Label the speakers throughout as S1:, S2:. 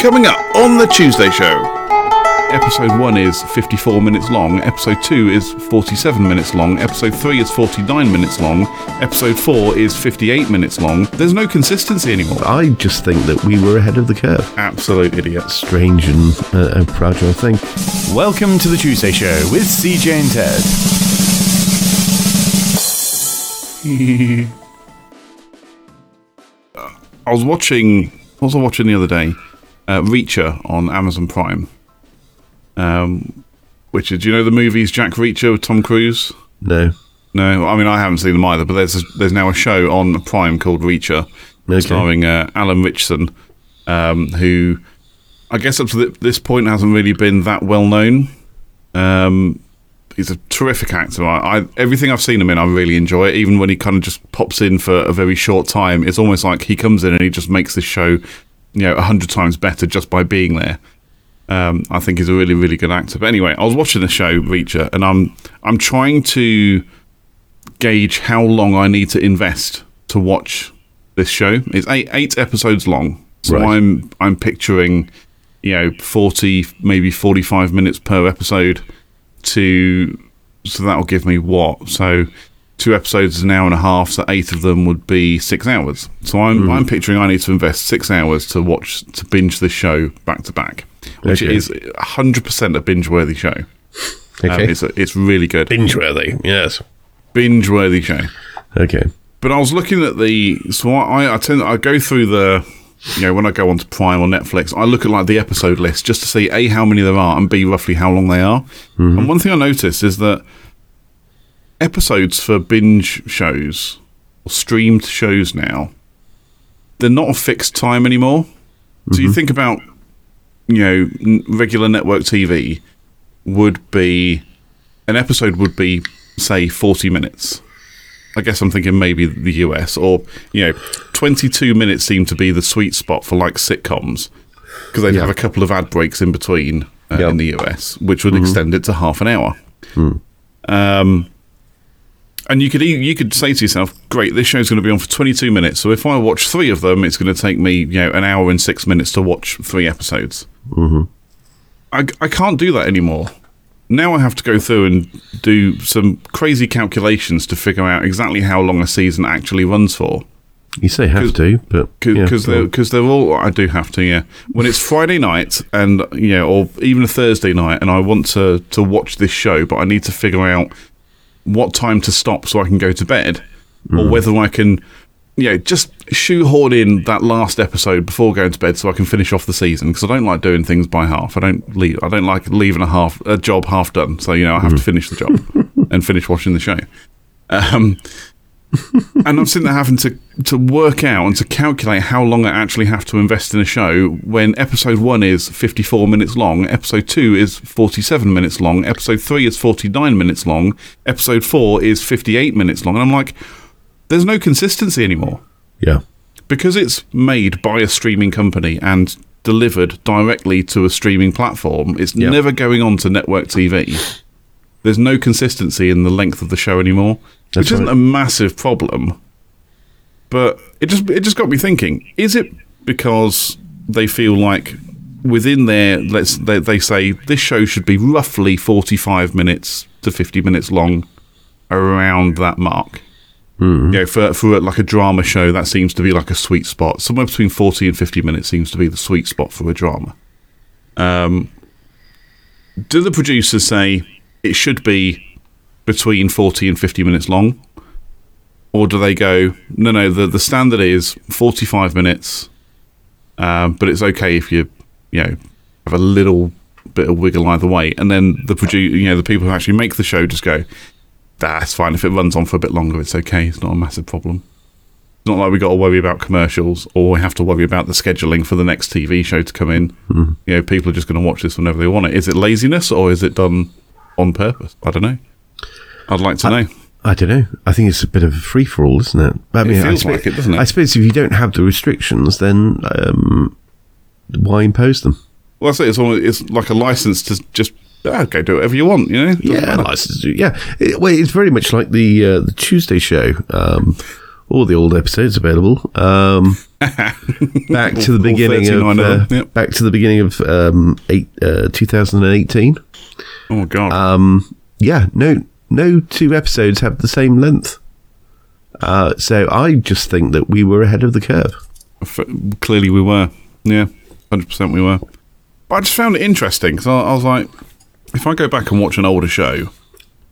S1: Coming up on the Tuesday show. Episode 1 is 54 minutes long, episode 2 is 47 minutes long, episode 3 is 49 minutes long, episode 4 is 58 minutes long. There's no consistency anymore.
S2: I just think that we were ahead of the curve.
S1: Absolute idiots.
S2: Strange and uh, a fragile thing.
S3: Welcome to the Tuesday Show with CJ and Ted.
S1: I was watching, what was I watching the other day? Uh, Reacher on Amazon Prime. Um, which is, do you know the movies Jack Reacher with Tom Cruise?
S2: No.
S1: No, I mean I haven't seen them either, but there's there's now a show on Prime called Reacher,
S2: Okay.
S1: starring uh, Alan Ritchson, um, who I guess up to th- this point hasn't really been that well known. Um, he's a terrific actor. I, I everything I've seen him in, I really enjoy it. Even when he kind of just pops in for a very short time, it's almost like he comes in and he just makes this show, you know, a hundred times better just by being there. Um, I think he's a really, really good actor. But anyway, I was watching the show Reacher, and I'm I'm trying to gauge how long I need to invest to watch this show. It's eight eight episodes long, so
S2: Right.
S1: I'm I'm picturing, you know, forty maybe forty five minutes per episode. To so that'll give me what so. Two episodes is an hour and a half, so eight of them would be six hours. So I'm I'm picturing I need to invest six hours to watch to binge this show back to back, which
S2: Okay.
S1: is hundred percent a binge worthy show. Um,
S2: Okay.
S1: it's it's really good,
S2: Binge worthy. Yes.
S1: binge worthy show.
S2: Okay.
S1: But I was looking at the so I I tend I go through the you know when I go onto Prime or Netflix I look at like the episode list just to see a how many there are and b roughly how long they are. And one thing I noticed is that episodes for binge shows or streamed shows now they're not a fixed time anymore. So you think about you know n- regular network TV would be an episode would be say 40 minutes. I guess I'm thinking maybe the US or you know 22 minutes seem to be the sweet spot for like sitcoms because they'd
S2: Yeah.
S1: have a couple of ad breaks in between uh,
S2: Yeah.
S1: in the US which would extend it to half an hour. Um and you could you could say to yourself, "Great, this show's going to be on for 22 minutes. So if I watch three of them, it's going to take me, you know, an hour and six minutes to watch three episodes." Mm-hmm. I, I can't do that anymore. Now I have to go through and do some crazy calculations to figure out exactly how long a season actually runs for.
S2: You say have to, but yeah,
S1: Because
S2: go
S1: they're,
S2: on.
S1: 'cause they're all, I do have to, yeah. When it's Friday night and, you know, or even a Thursday night and I want to, to watch this show, but I need to figure out what time to stop so I can go to bed, or whether I can, you know, just shoehorn in that last episode before going to bed so I can finish off the season. Because I don't like doing things by half. I don't leave. I don't like leaving a half a job half done. So you know, I have to finish the job and finish watching the show. Um, and I'm sitting there having to to work out and to calculate how long I actually have to invest in a show when episode one is 54 minutes long, episode two is 47 minutes long, episode three is 49 minutes long, episode four is 58 minutes long, and I'm like, there's no consistency anymore
S2: yeah.
S1: because it's made by a streaming company and delivered directly to a streaming platform. It's
S2: Yeah.
S1: never going on to network TV. There's no consistency in the length of the show anymore,
S2: That's
S1: which isn't
S2: right.
S1: a massive problem. But it just it just got me thinking: Is it because they feel like within their let's they, they say this show should be roughly 45 minutes to 50 minutes long, around that mark?
S2: Hmm.
S1: you know, for for like a drama show, that seems to be like a sweet spot. Somewhere between forty and fifty minutes seems to be the sweet spot for a drama. Um, do the producers say it should be between forty and fifty minutes long, or do they go no, no? The the standard is forty five minutes, um, but it's okay if you you know have a little bit of wiggle either way, and then the produ- you know the people who actually make the show just go that's fine. If it runs on for a bit longer, it's okay. It's not a massive problem. It's not like we got to worry about commercials or we have to worry about the scheduling for the next TV show to come in. You know, people are just going to watch this whenever they want it. Is it laziness or is it done on purpose? I don't know. I'd like to know.
S2: I don't know. I think it's a bit of a free for all, isn't it? I
S1: It
S2: I
S1: feels
S2: suppose-
S1: like it, doesn't it?
S2: I suppose if you don't have the restrictions, then um, why impose them?
S1: Well, that's it. It's, almost, it's like a license to just ah, go do whatever you want. You know? Doesn't
S2: Yeah, yeah. It, well, it's very much like the uh, the Tuesday show, um, all the old episodes available. Um, back to the beginning of, uh,
S1: yep.
S2: back to the beginning of um, eight, uh, 2018.
S1: Oh god.
S2: Um, yeah, no, no two episodes have the same length. Uh, so I just think that we were ahead of the curve.
S1: F- clearly we were. Yeah, hundred percent we were. But I just found it interesting because I, I was like, if I go back and watch an older show,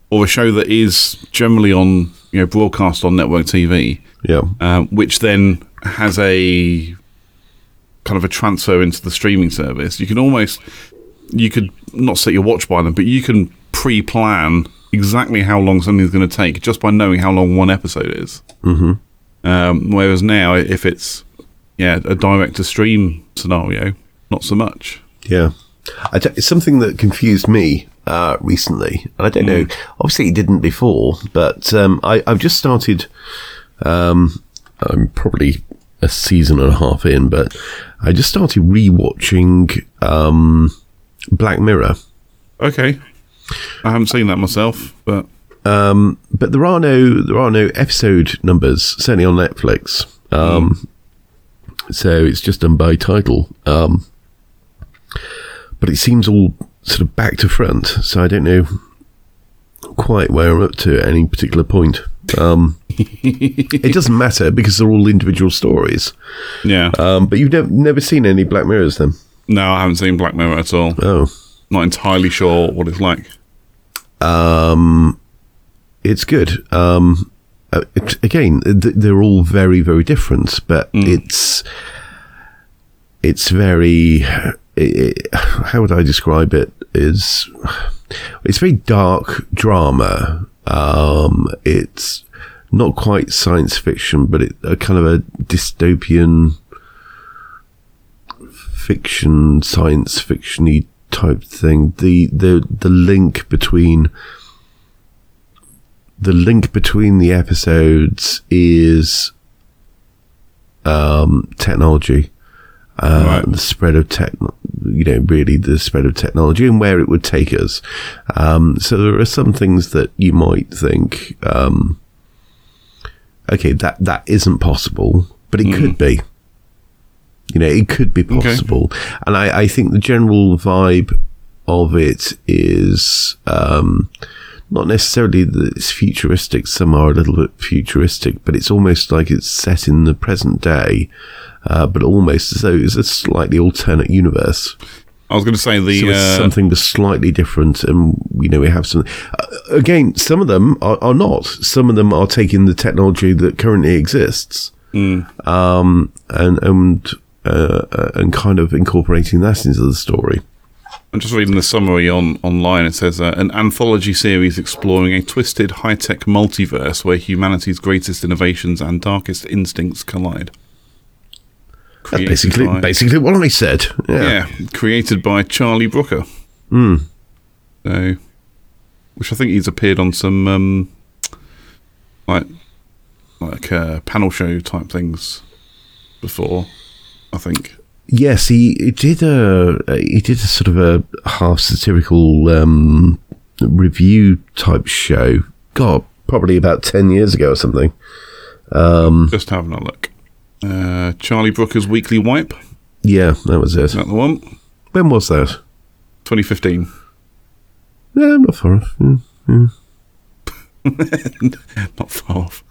S1: or a show that is generally on, you know, broadcast on network TV,
S2: Yeah,
S1: um, which then has a kind of a transfer into the streaming service, you can almost, you could not set your watch by them, but you can pre-plan exactly how long something's going to take just by knowing how long one episode is. Mm-hmm. Um, whereas now, if it's yeah a direct to stream scenario, not so much.
S2: yeah. T- it's something that confused me uh, recently, and I don't know. Obviously, it didn't before, but um, I, I've just started. Um, I'm probably a season and a half in, but I just started rewatching um, Black Mirror.
S1: Okay, I haven't seen that myself, but um,
S2: but there are no there are no episode numbers certainly on Netflix. Um, So it's just done by title. Um, but it seems all sort of back to front. So I don't know quite where I'm up to at any particular point. Um, it doesn't matter because they're all individual stories.
S1: yeah,
S2: Um, but you've never never seen any Black Mirrors then?
S1: no, I haven't seen Black Mirror at all.
S2: Oh.
S1: Not entirely sure what it's like.
S2: Um, it's good. Um, uh, it, again, th- they're all very, very different, but it's it's very. It, how would I describe it? Is it's very dark drama. Um, it's not quite science fiction, but it a kind of a dystopian fiction, science fictiony type thing. The the the link between the link between the episodes is um, technology, uh,
S1: Right.
S2: the spread of tech, you know, really the spread of technology and where it would take us. Um, so there are some things that you might think, um, okay, that that isn't possible, but it could be. You know, it could be possible, and I, I think the general vibe of it is um, not necessarily that it's futuristic. Some are a little bit futuristic, but it's almost like it's set in the present day, uh, but almost as though it's a slightly alternate universe.
S1: I was going to say the
S2: So it's
S1: uh,
S2: something that's slightly different, and you know we have some. Uh, again, some of them are, are not. Some of them are taking the technology that currently exists, um, and and uh, uh, and kind of incorporating that into the story.
S1: I'm just reading the summary on online. It says uh, an anthology series exploring a twisted, high-tech multiverse where humanity's greatest innovations and darkest instincts collide.
S2: That's basically
S1: by-
S2: basically what I said. Yeah.
S1: yeah, created by Charlie Brooker.
S2: Hmm.
S1: So, which I think he's appeared on some um, like like uh, panel show type things before. I think.
S2: Yes, he, he did a he did a sort of a half satirical um, review type show. God, probably about ten years ago or something.
S1: Um, Just having a look. Uh, Charlie Brooker's Weekly Wipe.
S2: Yeah, that was it.
S1: Is that the one?
S2: When was that?
S1: 2015.
S2: Yeah, not far off. Yeah.
S1: Not far off.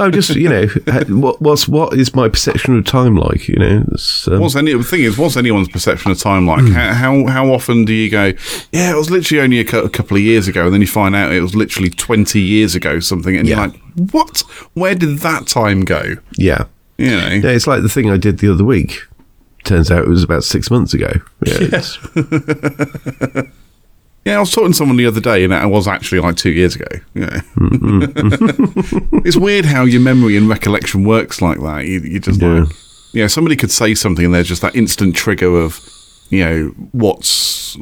S2: Oh, just you know, what what's what is my perception of time like? You know, um,
S1: What's any the thing is? What's anyone's perception of time like?
S2: Hmm.
S1: How, how how often do you go? Yeah, it was literally only a, cou- a couple of years ago, and then you find out it was literally twenty years ago, something, and
S2: Yeah.
S1: you're like, what? Where did that time go?
S2: yeah,
S1: You know,
S2: yeah. It's like the thing I did the other week. Turns out it was about six months ago. Yeah, it's-
S1: yeah. I was talking to someone the other day, and it was actually like two years ago. Yeah, mm-hmm. it's weird how your memory and recollection works like that. You, you just
S2: Yeah.
S1: like, yeah, somebody could say something, and there's just that instant trigger of, you know, what's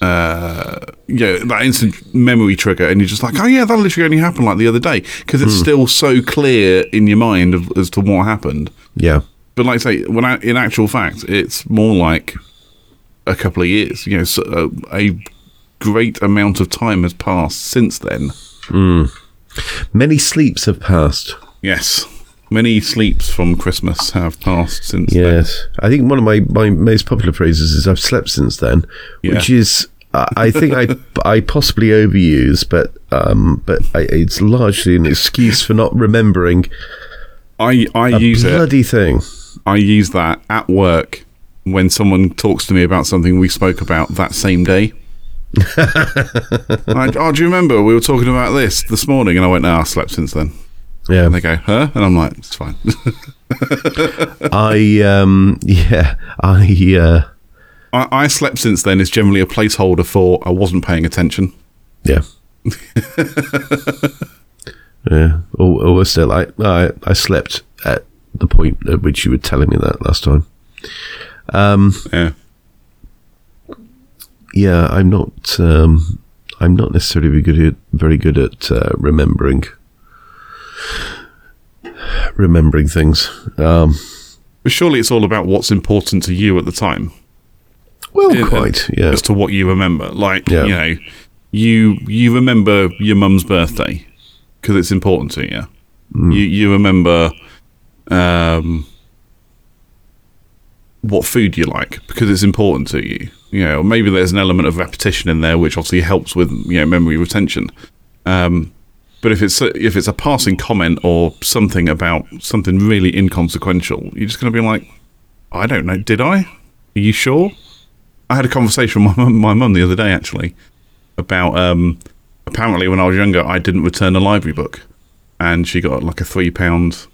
S1: uh, you know, that instant memory trigger, and you're just like, oh yeah, that literally only happened like the other day because it's hmm. still so clear in your mind of, as to what happened.
S2: yeah,
S1: But like I say, when I, in actual fact, it's more like a couple of years. You know, so uh, a, a great amount of time has passed since then.
S2: Many sleeps have passed.
S1: Yes, Many sleeps from Christmas have passed since then.
S2: Yes, I think one of my, my most popular phrases is "I've slept since then," which is I I think I I possibly overuse, but um, but I, it's largely an excuse for not remembering
S1: I, I
S2: a
S1: use it.
S2: bloody thing.
S1: I use that at work when someone talks to me about something we spoke about that same day. like, oh, do you remember we were talking about this this morning? And I went, no, I slept since then.
S2: Yeah,
S1: And they go, huh? And I'm like, it's fine.
S2: I um, yeah, I uh,
S1: I, I slept since then is generally a placeholder for I wasn't paying attention.
S2: yeah. Yeah, or, or still, I, I I slept at the point at which you were telling me that last time. Um,
S1: Yeah.
S2: Yeah, I'm not. Um, I'm not necessarily very good at very good at uh, remembering remembering things. Um,
S1: But surely it's all about what's important to you at the time.
S2: well,
S1: Yeah,
S2: quite. Yeah,
S1: As to what you remember. Like,
S2: Yeah.
S1: you know, you you remember your mum's birthday because it's important to you.
S2: Mm.
S1: You you remember um, what food you like because it's important to you. You know, maybe there's an element of repetition in there which obviously helps with you know memory retention. Um, but if it's a, if it's a passing comment or something about something really inconsequential, you're just going to be like, I don't know. Did I? Are you sure? I had a conversation with my mum, my mum the other day actually about um, apparently when I was younger I didn't return a library book, and she got like a three pound,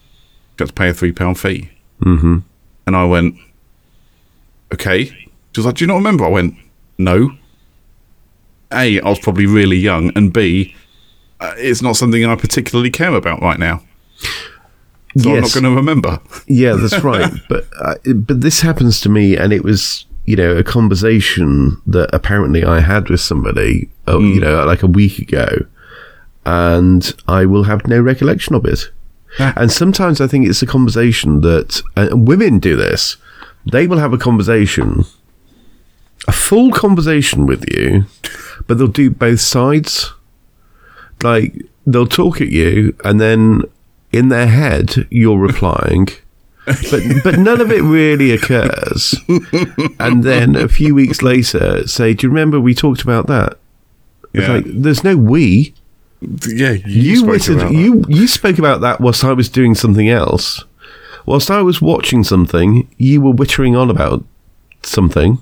S1: got to pay a three pound fee,
S2: hmm
S1: and I went, okay. She was like, do you not remember? I went, no. A, I was probably really young, and B, uh, it's not something I particularly care about right now. So I'm not going to remember.
S2: Yeah, that's right. but uh, but this happens to me, and it was you know a conversation that apparently I had with somebody, oh, you know, like a week ago, and I will have no recollection of it.
S1: Yeah.
S2: And sometimes I think it's a conversation that uh, women do this. They will have a conversation, a full conversation with you, but they'll do both sides. Like they'll talk at you, and then in their head you're replying, but but none of it really occurs. And then a few weeks later, say, "Do you remember we talked about that?" It's
S1: Yeah.
S2: like there's no we.
S1: yeah, you,
S2: You
S1: spoke
S2: wittered,
S1: about that.
S2: you you spoke about that whilst I was doing something else. Whilst I was watching something, you were wittering on about something.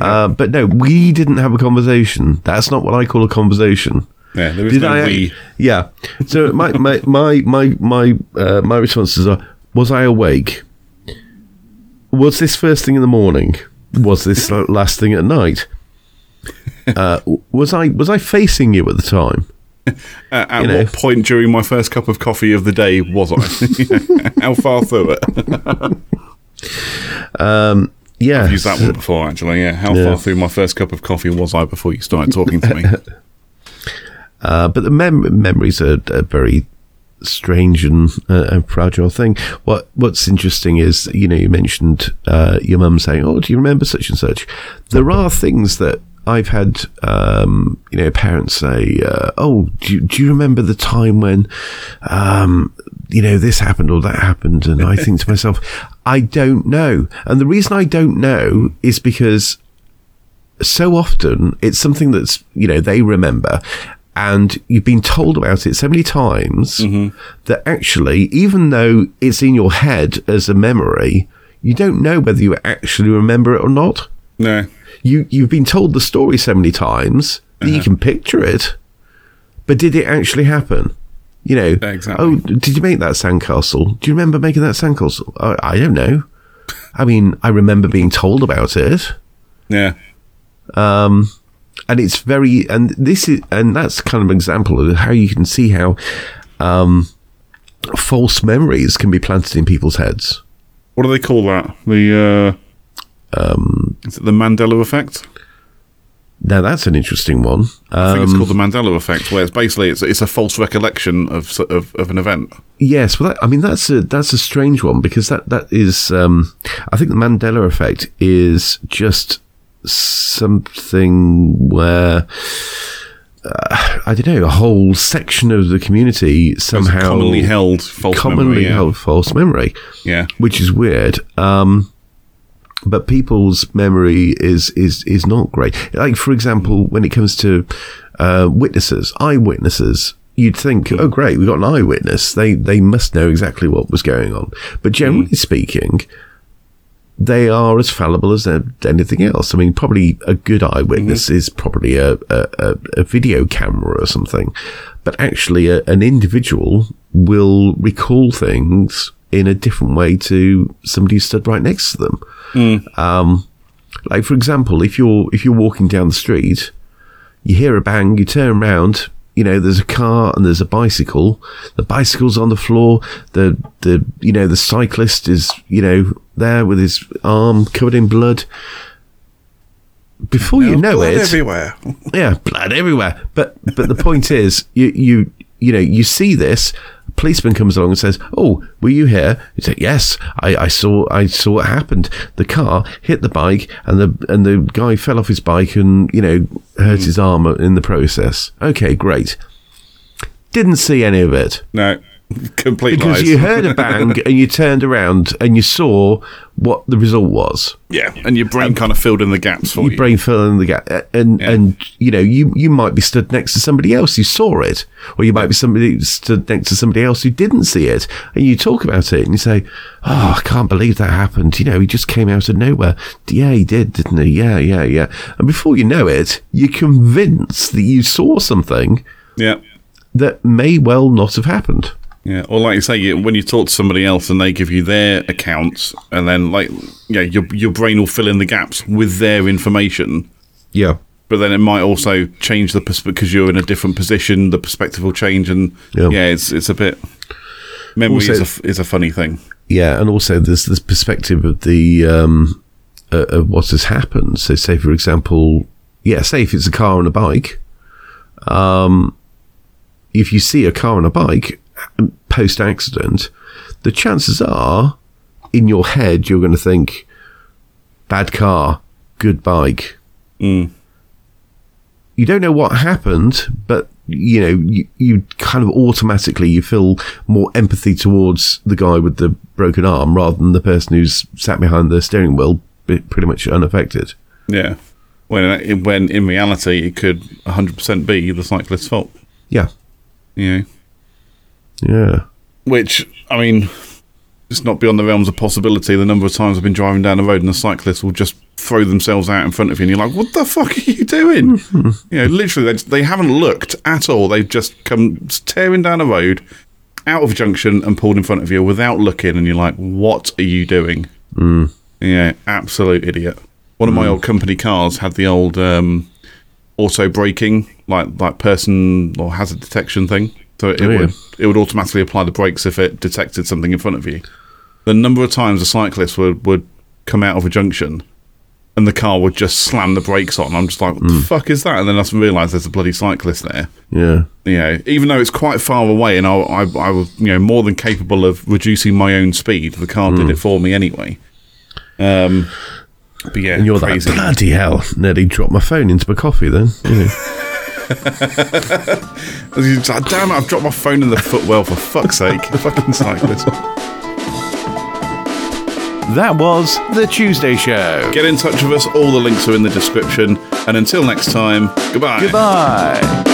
S2: Uh, but no, we didn't have a conversation. That's not what I call a conversation.
S1: Yeah, there is
S2: Did
S1: no
S2: I?
S1: we.
S2: Yeah. So my my my my my uh, my responses are: Was I awake? Was this first thing in the morning? Was this last thing at night? Uh, was I was I facing you at the time?
S1: At
S2: know.
S1: what point during my first cup of coffee of the day was I? How far through it?
S2: um, Yeah.
S1: I've used that one before, actually. Yeah. How
S2: Yeah.
S1: far through my first cup of coffee was I before you started talking to me?
S2: Uh, but the mem- memories are a very strange and, uh, and fragile thing. What What's interesting is, you know, you mentioned uh, your mum saying, "Oh, do you remember such and such?" There are things that I've had, um, you know, parents say, uh, "Oh, do you, do you remember the time when, um, you know, this happened or that happened?" And I think to myself, "I don't know." And the reason I don't know is because so often it's something that's you know they remember and you've been told about it so many times that actually even though it's in your head as a memory you don't know whether you actually remember it or not
S1: no.
S2: You you've been told the story so many times that you can picture it but did it actually happen you know
S1: exactly.
S2: oh did you make that sandcastle do you remember making that sandcastle I, I don't know i mean i remember being told about it
S1: Yeah.
S2: Um, and it's very and this is and that's kind of an example of how you can see how um, false memories can be planted in people's heads.
S1: What do they call that? The uh, um, is it the Mandela effect?
S2: Now that's an interesting one.
S1: I think
S2: Um,
S1: it's called the Mandela effect, where it's basically it's, it's a false recollection of, of of an event.
S2: yes, well, that, I mean that's a that's a strange one because that that is um, I think the Mandela effect is just something where uh, I don't know, a whole section of the community somehow
S1: commonly held false
S2: commonly
S1: memory. Yeah.
S2: held false memory,
S1: yeah.
S2: which is weird. Um, but people's memory is is is not great. Like for example, when it comes to uh, witnesses, eyewitnesses, you'd think, hmm. oh great, we've got an eyewitness. They they must know exactly what was going on. But hmm. generally speaking, they are as fallible as anything else. I mean, probably a good eyewitness hmm. is probably a, a, a, a video camera or something, but actually, a, an individual will recall things in a different way to somebody who stood right next to them. Um, like for example, if you're if you're walking down the street, you hear a bang, you turn around, you know, there's a car and there's a bicycle. The bicycle's on the floor. The the you know the cyclist is you know there with his arm covered in blood. Before you know
S1: Blood
S2: it,
S1: everywhere.
S2: yeah, blood everywhere. But but the point is, you you you know you see this. Policeman comes along and says, "Oh, were you here?" You say, "Yes, I, I saw I saw what happened. The car hit the bike, and the and the guy fell off his bike and you know hurt hmm. his arm in the process." Okay, great. Didn't see any of it
S1: No, complete
S2: because
S1: lies.
S2: you heard a bang and you turned around and you saw what the result was.
S1: yeah, and your brain um, kind of filled in the gaps for
S2: your
S1: you.
S2: brain fill in the gap, and
S1: Yeah.
S2: and you know you you might be stood next to somebody else who saw it, or you might be somebody stood next to somebody else who didn't see it, and you talk about it and you say, "Oh, I can't believe that happened." You know, he just came out of nowhere. Yeah, he did, didn't he? Yeah, yeah, yeah. And before you know it, you're convinced that you saw something
S1: Yeah.
S2: that may well not have happened.
S1: Yeah, or like you say, when you talk to somebody else and they give you their accounts, and then like, yeah, your your brain will fill in the gaps with their information,
S2: Yeah,
S1: but then it might also change the perspective because you're in a different position. The perspective will change, and
S2: Yeah.
S1: yeah, it's it's a bit. Memory
S2: Also-
S1: is a is a funny thing.
S2: yeah, and also there's this perspective of the um, uh, of what has happened. So, say for example, yeah, say if it's a car and a bike, um, if you see a car and a bike post accident, the chances are in your head you're going to think, bad car, good bike.
S1: Mm.
S2: You don't know what happened, but you know you, you kind of automatically you feel more empathy towards the guy with the broken arm rather than the person who's sat behind the steering wheel pretty much unaffected.
S1: Yeah, when when in reality it could 100 percent be the cyclist's fault.
S2: Yeah,
S1: You know,
S2: yeah,
S1: which I mean, it's not beyond the realms of possibility. The number of times I've been driving down the road and the cyclist will just throw themselves out in front of you, and you're like, "What the fuck are you doing?" you know, literally, they, they haven't looked at all. They've just come tearing down the road, out of junction, and pulled in front of you without looking, and you're like, "What are you doing?" Mm. Yeah, absolute idiot. One of my old company cars had the old um, auto braking, like like person or hazard detection thing. So it,
S2: Oh, yeah.
S1: would it would automatically apply the brakes if it detected something in front of you. The number of times a cyclist would, would come out of a junction and the car would just slam the brakes on. I'm just like, what
S2: Hmm.
S1: the fuck is that? And then I realise there's a bloody cyclist there.
S2: yeah,
S1: You know, even though it's quite far away and I, I, I was, you know, more than capable of reducing my own speed, the car
S2: Hmm.
S1: did it for me anyway. Um, but yeah,
S2: and you're
S1: crazy.
S2: like bloody hell. Nearly dropped my phone into my coffee. Then you know.
S1: It's like, Damn it, I've dropped my phone in the footwell for fuck's sake. Fucking cyclist.
S3: That was The Tuesday Show.
S1: Get in touch with us. All the links are in the description. And until next time, goodbye.
S3: Goodbye.